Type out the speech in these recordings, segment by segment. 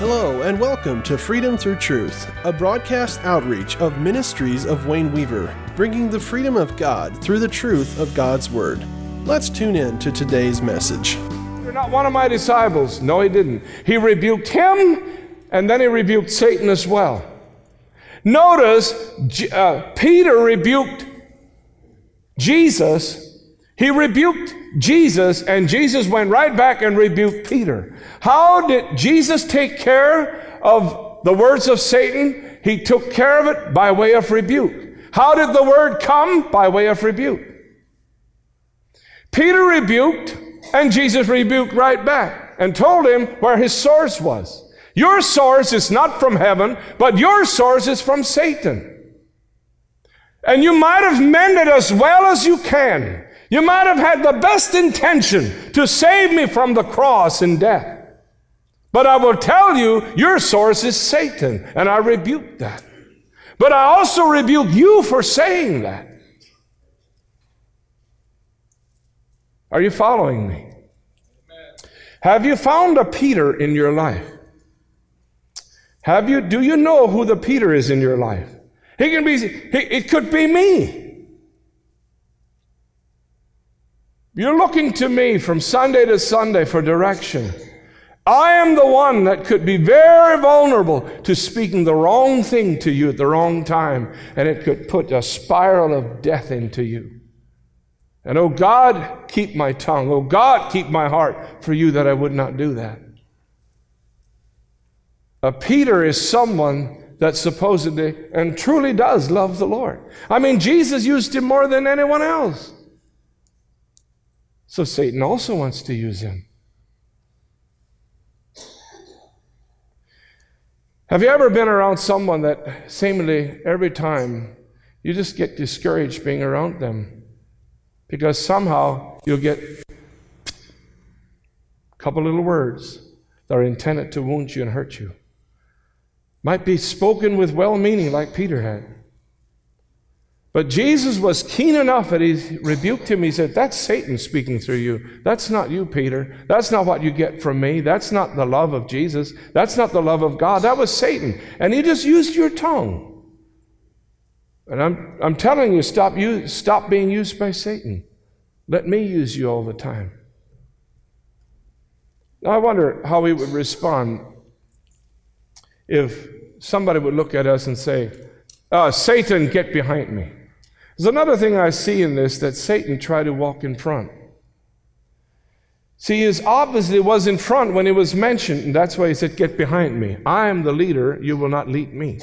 Hello, and welcome to Freedom Through Truth, a broadcast outreach of Ministries of Wayne Weaver, bringing the freedom of God through the truth of God's Word. Let's tune in to today's message. You're not one of my disciples. No, he didn't. He rebuked him, and then he rebuked Satan as well. Notice uh, Peter rebuked Jesus. He rebuked Jesus, and Jesus went right back and rebuked Peter. How did Jesus take care of the words of Satan? He took care of it by way of rebuke. How did the word come? By way of rebuke. Peter rebuked, and Jesus rebuked right back and told him where his source was. Your source is not from heaven, but your source is from Satan. And you might have mended as well as you can. You might have had the best intention to save me from the cross and death. But I will tell you, your source is Satan, and I rebuke that. But I also rebuke you for saying that. Are you following me? Amen. Have you found a Peter in your life? Have you, do you know who the Peter is in your life? He can be, he, it could be me. You're looking to me from Sunday to Sunday for direction. I am the one that could be very vulnerable to speaking the wrong thing to you at the wrong time, and it could put a spiral of death into you. And oh God, keep my tongue. Oh God, keep my heart for you that I would not do that. A Peter is someone that supposedly and truly does love the Lord. I mean, Jesus used him more than anyone else. So Satan also wants to use him. Have you ever been around someone that seemingly every time you just get discouraged being around them? Because somehow you'll get a couple little words that are intended to wound you and hurt you. Might be spoken with well meaning, like Peter had. But Jesus was keen enough that he rebuked him. He said, That's Satan speaking through you. That's not you, Peter. That's not what you get from me. That's not the love of Jesus. That's not the love of God. That was Satan. And he just used your tongue. And I'm, I'm telling you, stop, you, stop being used by Satan. Let me use you all the time. Now, I wonder how we would respond if somebody would look at us and say, oh, Satan, get behind me. There's another thing I see in this that Satan tried to walk in front. See, he obviously was in front when he was mentioned, and that's why he said, Get behind me. I am the leader, you will not lead me.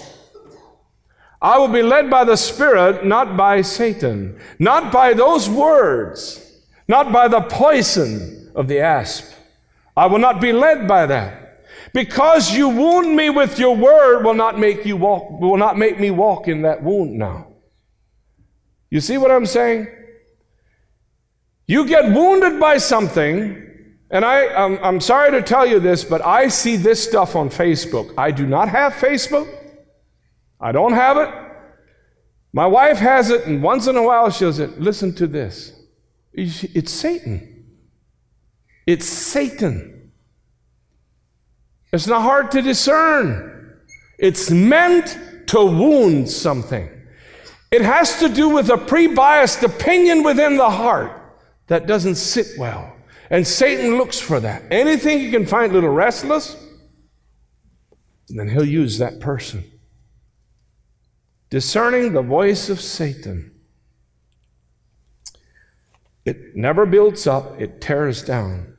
I will be led by the Spirit, not by Satan, not by those words, not by the poison of the asp. I will not be led by that. Because you wound me with your word will not make you walk, will not make me walk in that wound now. You see what I'm saying? You get wounded by something, and I, I'm, I'm sorry to tell you this, but I see this stuff on Facebook. I do not have Facebook. I don't have it. My wife has it, and once in a while she'll say, Listen to this. It's Satan. It's Satan. It's not hard to discern. It's meant to wound something. It has to do with a pre biased opinion within the heart that doesn't sit well. And Satan looks for that. Anything he can find a little restless, then he'll use that person. Discerning the voice of Satan. It never builds up, it tears down.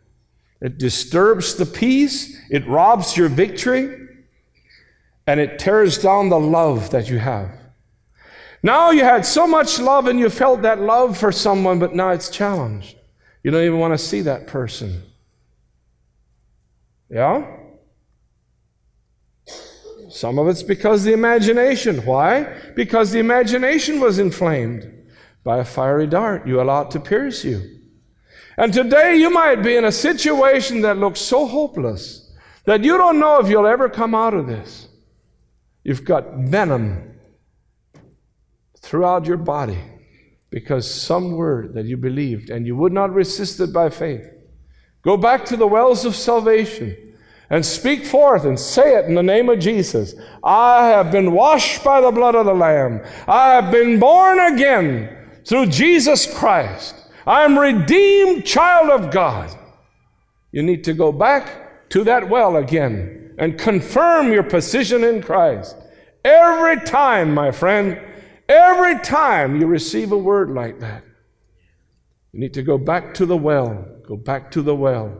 It disturbs the peace, it robs your victory, and it tears down the love that you have. Now you had so much love and you felt that love for someone, but now it's challenged. You don't even want to see that person. Yeah? Some of it's because the imagination. Why? Because the imagination was inflamed by a fiery dart you allowed to pierce you. And today you might be in a situation that looks so hopeless that you don't know if you'll ever come out of this. You've got venom throughout your body because some word that you believed and you would not resist it by faith. Go back to the wells of salvation. and speak forth and say it in the name of Jesus. I have been washed by the blood of the Lamb. I have been born again through Jesus Christ. I'm redeemed child of God. You need to go back to that well again and confirm your position in Christ. Every time, my friend, every time you receive a word like that, you need to go back to the well. Go back to the well.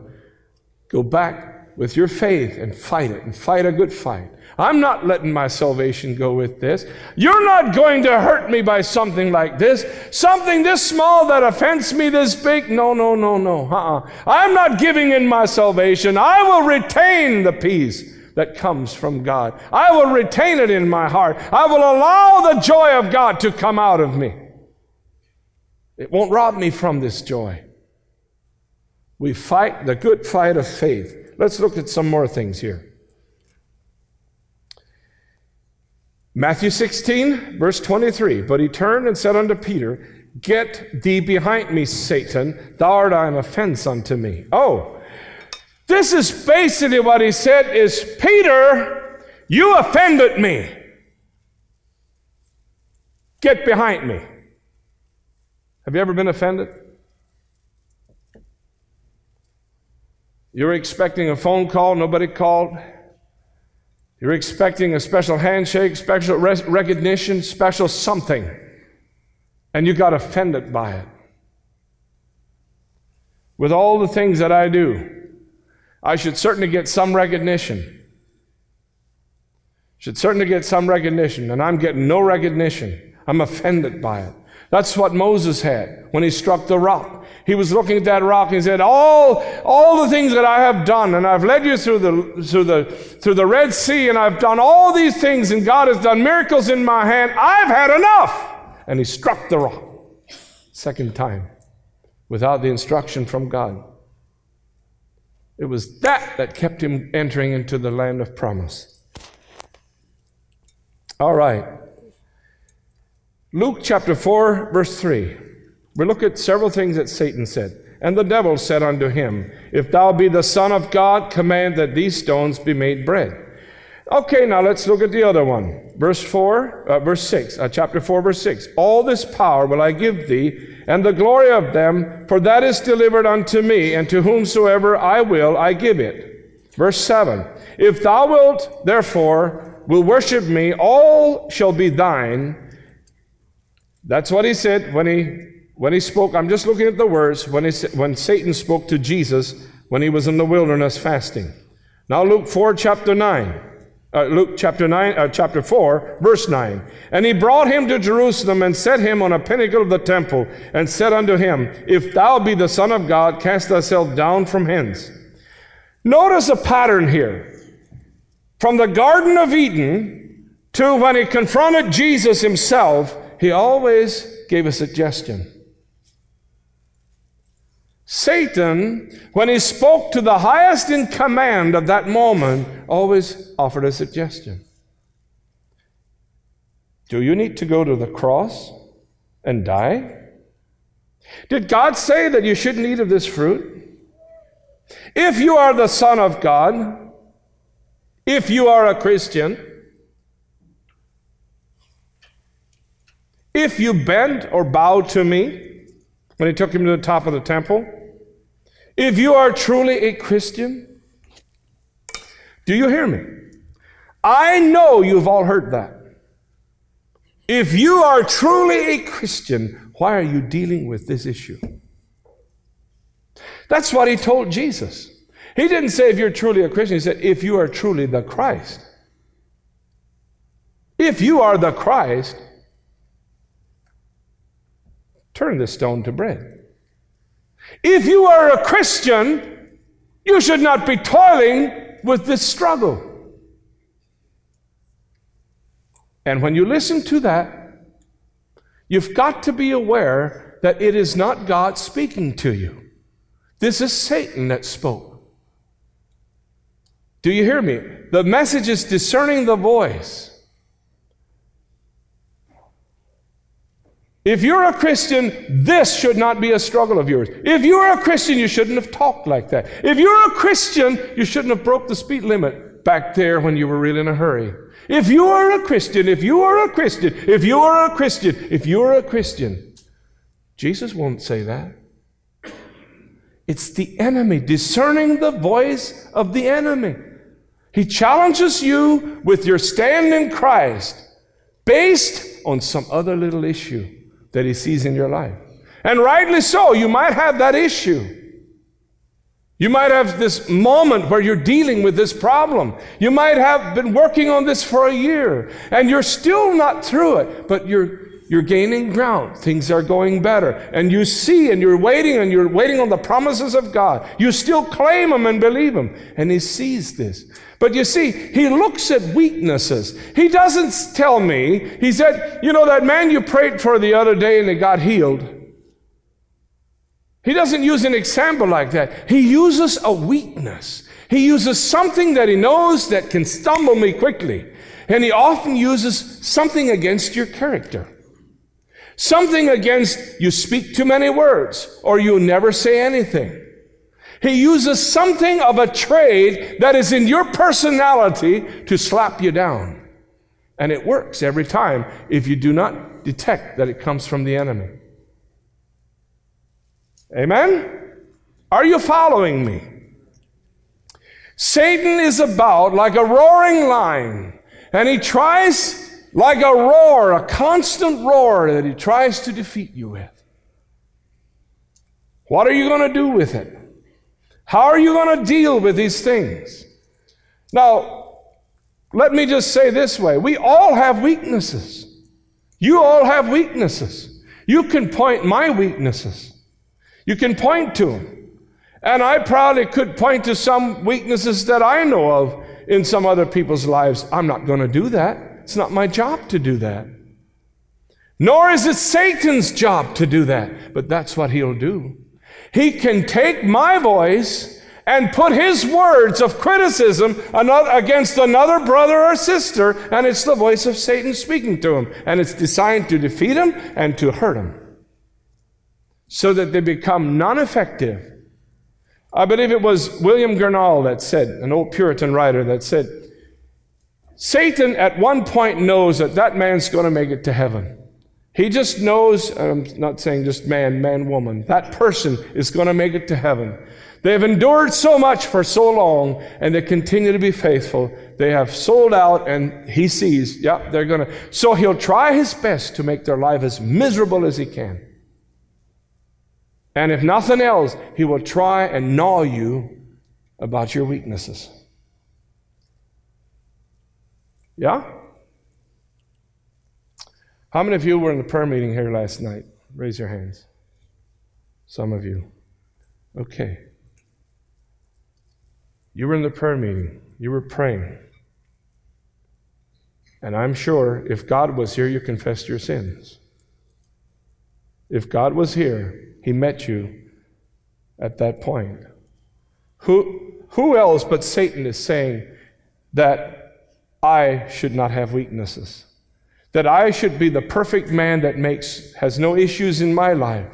Go back with your faith and fight it and fight a good fight. I'm not letting my salvation go with this. You're not going to hurt me by something like this. Something this small that offends me this big. No, no, no, no. Uh-uh. I'm not giving in my salvation. I will retain the peace that comes from God. I will retain it in my heart. I will allow the joy of God to come out of me. It won't rob me from this joy. We fight the good fight of faith. Let's look at some more things here. Matthew 16, verse 23. But he turned and said unto Peter, Get thee behind me, Satan. Thou art an offense unto me. Oh, this is basically what he said is, Peter, you offended me. Get behind me. Have you ever been offended? You were expecting a phone call, nobody called. You're expecting a special handshake, special recognition, special something, and you got offended by it. With all the things that I do, I should certainly get some recognition. Should certainly get some recognition, and I'm getting no recognition. I'm offended by it. That's what Moses had when he struck the rock. He was looking at that rock and he said, All, all the things that I have done, and I've led you through the, through, the, through the Red Sea, and I've done all these things, and God has done miracles in my hand. I've had enough. And he struck the rock. Second time, without the instruction from God. It was that that kept him entering into the land of promise. All right. Luke chapter 4, verse 3. We look at several things that Satan said. And the devil said unto him, If thou be the Son of God, command that these stones be made bread. Okay, now let's look at the other one. Verse 4, uh, verse 6, uh, chapter 4, verse 6. All this power will I give thee, and the glory of them, for that is delivered unto me, and to whomsoever I will, I give it. Verse 7. If thou wilt, therefore, will worship me, all shall be thine that's what he said when he when he spoke. I'm just looking at the words when he when Satan spoke to Jesus when he was in the wilderness fasting. Now Luke 4 chapter 9. Uh, Luke chapter 9, uh, chapter 4, verse 9. And he brought him to Jerusalem and set him on a pinnacle of the temple and said unto him, If thou be the Son of God, cast thyself down from hence. Notice a pattern here. From the Garden of Eden to when he confronted Jesus himself, he always gave a suggestion. Satan, when he spoke to the highest in command of that moment, always offered a suggestion. Do you need to go to the cross and die? Did God say that you shouldn't eat of this fruit? If you are the Son of God, if you are a Christian, If you bend or bow to me, when he took him to the top of the temple, if you are truly a Christian, do you hear me? I know you've all heard that. If you are truly a Christian, why are you dealing with this issue? That's what he told Jesus. He didn't say if you're truly a Christian, he said if you are truly the Christ. If you are the Christ, turn this stone to bread. If you are a Christian, you should not be toiling with this struggle. And when you listen to that, you've got to be aware that it is not God speaking to you. This is Satan that spoke. Do you hear me? The message is discerning the voice. If you're a Christian, this should not be a struggle of yours. If you're a Christian, you shouldn't have talked like that. If you're a Christian, you shouldn't have broke the speed limit back there when you were really in a hurry. If you are a Christian, if you are a Christian, if you are a Christian, if you are a Christian, Jesus won't say that. It's the enemy, discerning the voice of the enemy. He challenges you with your stand in Christ based on some other little issue that he sees in your life. And rightly so, you might have that issue. You might have this moment where you're dealing with this problem. You might have been working on this for a year and you're still not through it, but you're, you're gaining ground. Things are going better. And you see and you're waiting and you're waiting on the promises of God. You still claim them and believe them. And He sees this. But you see, He looks at weaknesses. He doesn't tell me, He said, you know, that man you prayed for the other day and he got healed. He doesn't use an example like that. He uses a weakness. He uses something that he knows that can stumble me quickly. And he often uses something against your character. Something against you speak too many words or you never say anything. He uses something of a trade that is in your personality to slap you down. And it works every time if you do not detect that it comes from the enemy. Amen? Are you following me? Satan is about like a roaring lion, and he tries like a roar, a constant roar that he tries to defeat you with. What are you going to do with it? How are you going to deal with these things? Now, let me just say this way we all have weaknesses. You all have weaknesses. You can point my weaknesses. You can point to them. And I probably could point to some weaknesses that I know of in some other people's lives. I'm not going to do that. It's not my job to do that. Nor is it Satan's job to do that. But that's what he'll do. He can take my voice and put his words of criticism against another brother or sister, and it's the voice of Satan speaking to him. And it's designed to defeat him and to hurt him so that they become non effective. I believe it was William Gurnall that said, an old Puritan writer, that said, Satan at one point knows that that man's going to make it to heaven. He just knows, I'm not saying just man, man, woman, that person is going to make it to heaven. They've endured so much for so long and they continue to be faithful. They have sold out and he sees, yeah, they're going to. So he'll try his best to make their life as miserable as he can. And if nothing else, he will try and gnaw you about your weaknesses. Yeah? How many of you were in the prayer meeting here last night? Raise your hands. Some of you. Okay. You were in the prayer meeting. You were praying. And I'm sure if God was here, you confessed your sins. If God was here, he met you at that point. Who, who else but Satan is saying that I should not have weaknesses? That I should be the perfect man that makes, has no issues in my life?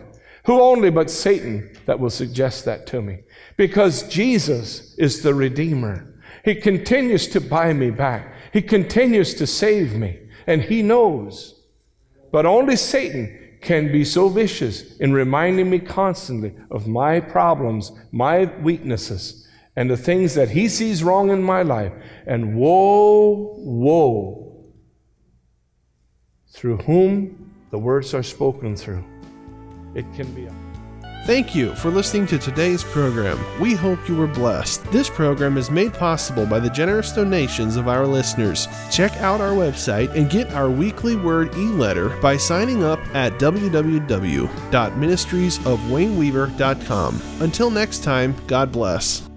Who only but Satan that will suggest that to me? Because Jesus is the Redeemer. He continues to buy me back. He continues to save me. And He knows. But only Satan can be so vicious in reminding me constantly of my problems, my weaknesses, and the things that he sees wrong in my life. And woe, woe, through whom the words are spoken through. It can be. A- Thank you for listening to today's program. We hope you were blessed. This program is made possible by the generous donations of our listeners. Check out our website and get our weekly word e letter by signing up at www.ministriesofwayneweaver.com. Until next time, God bless.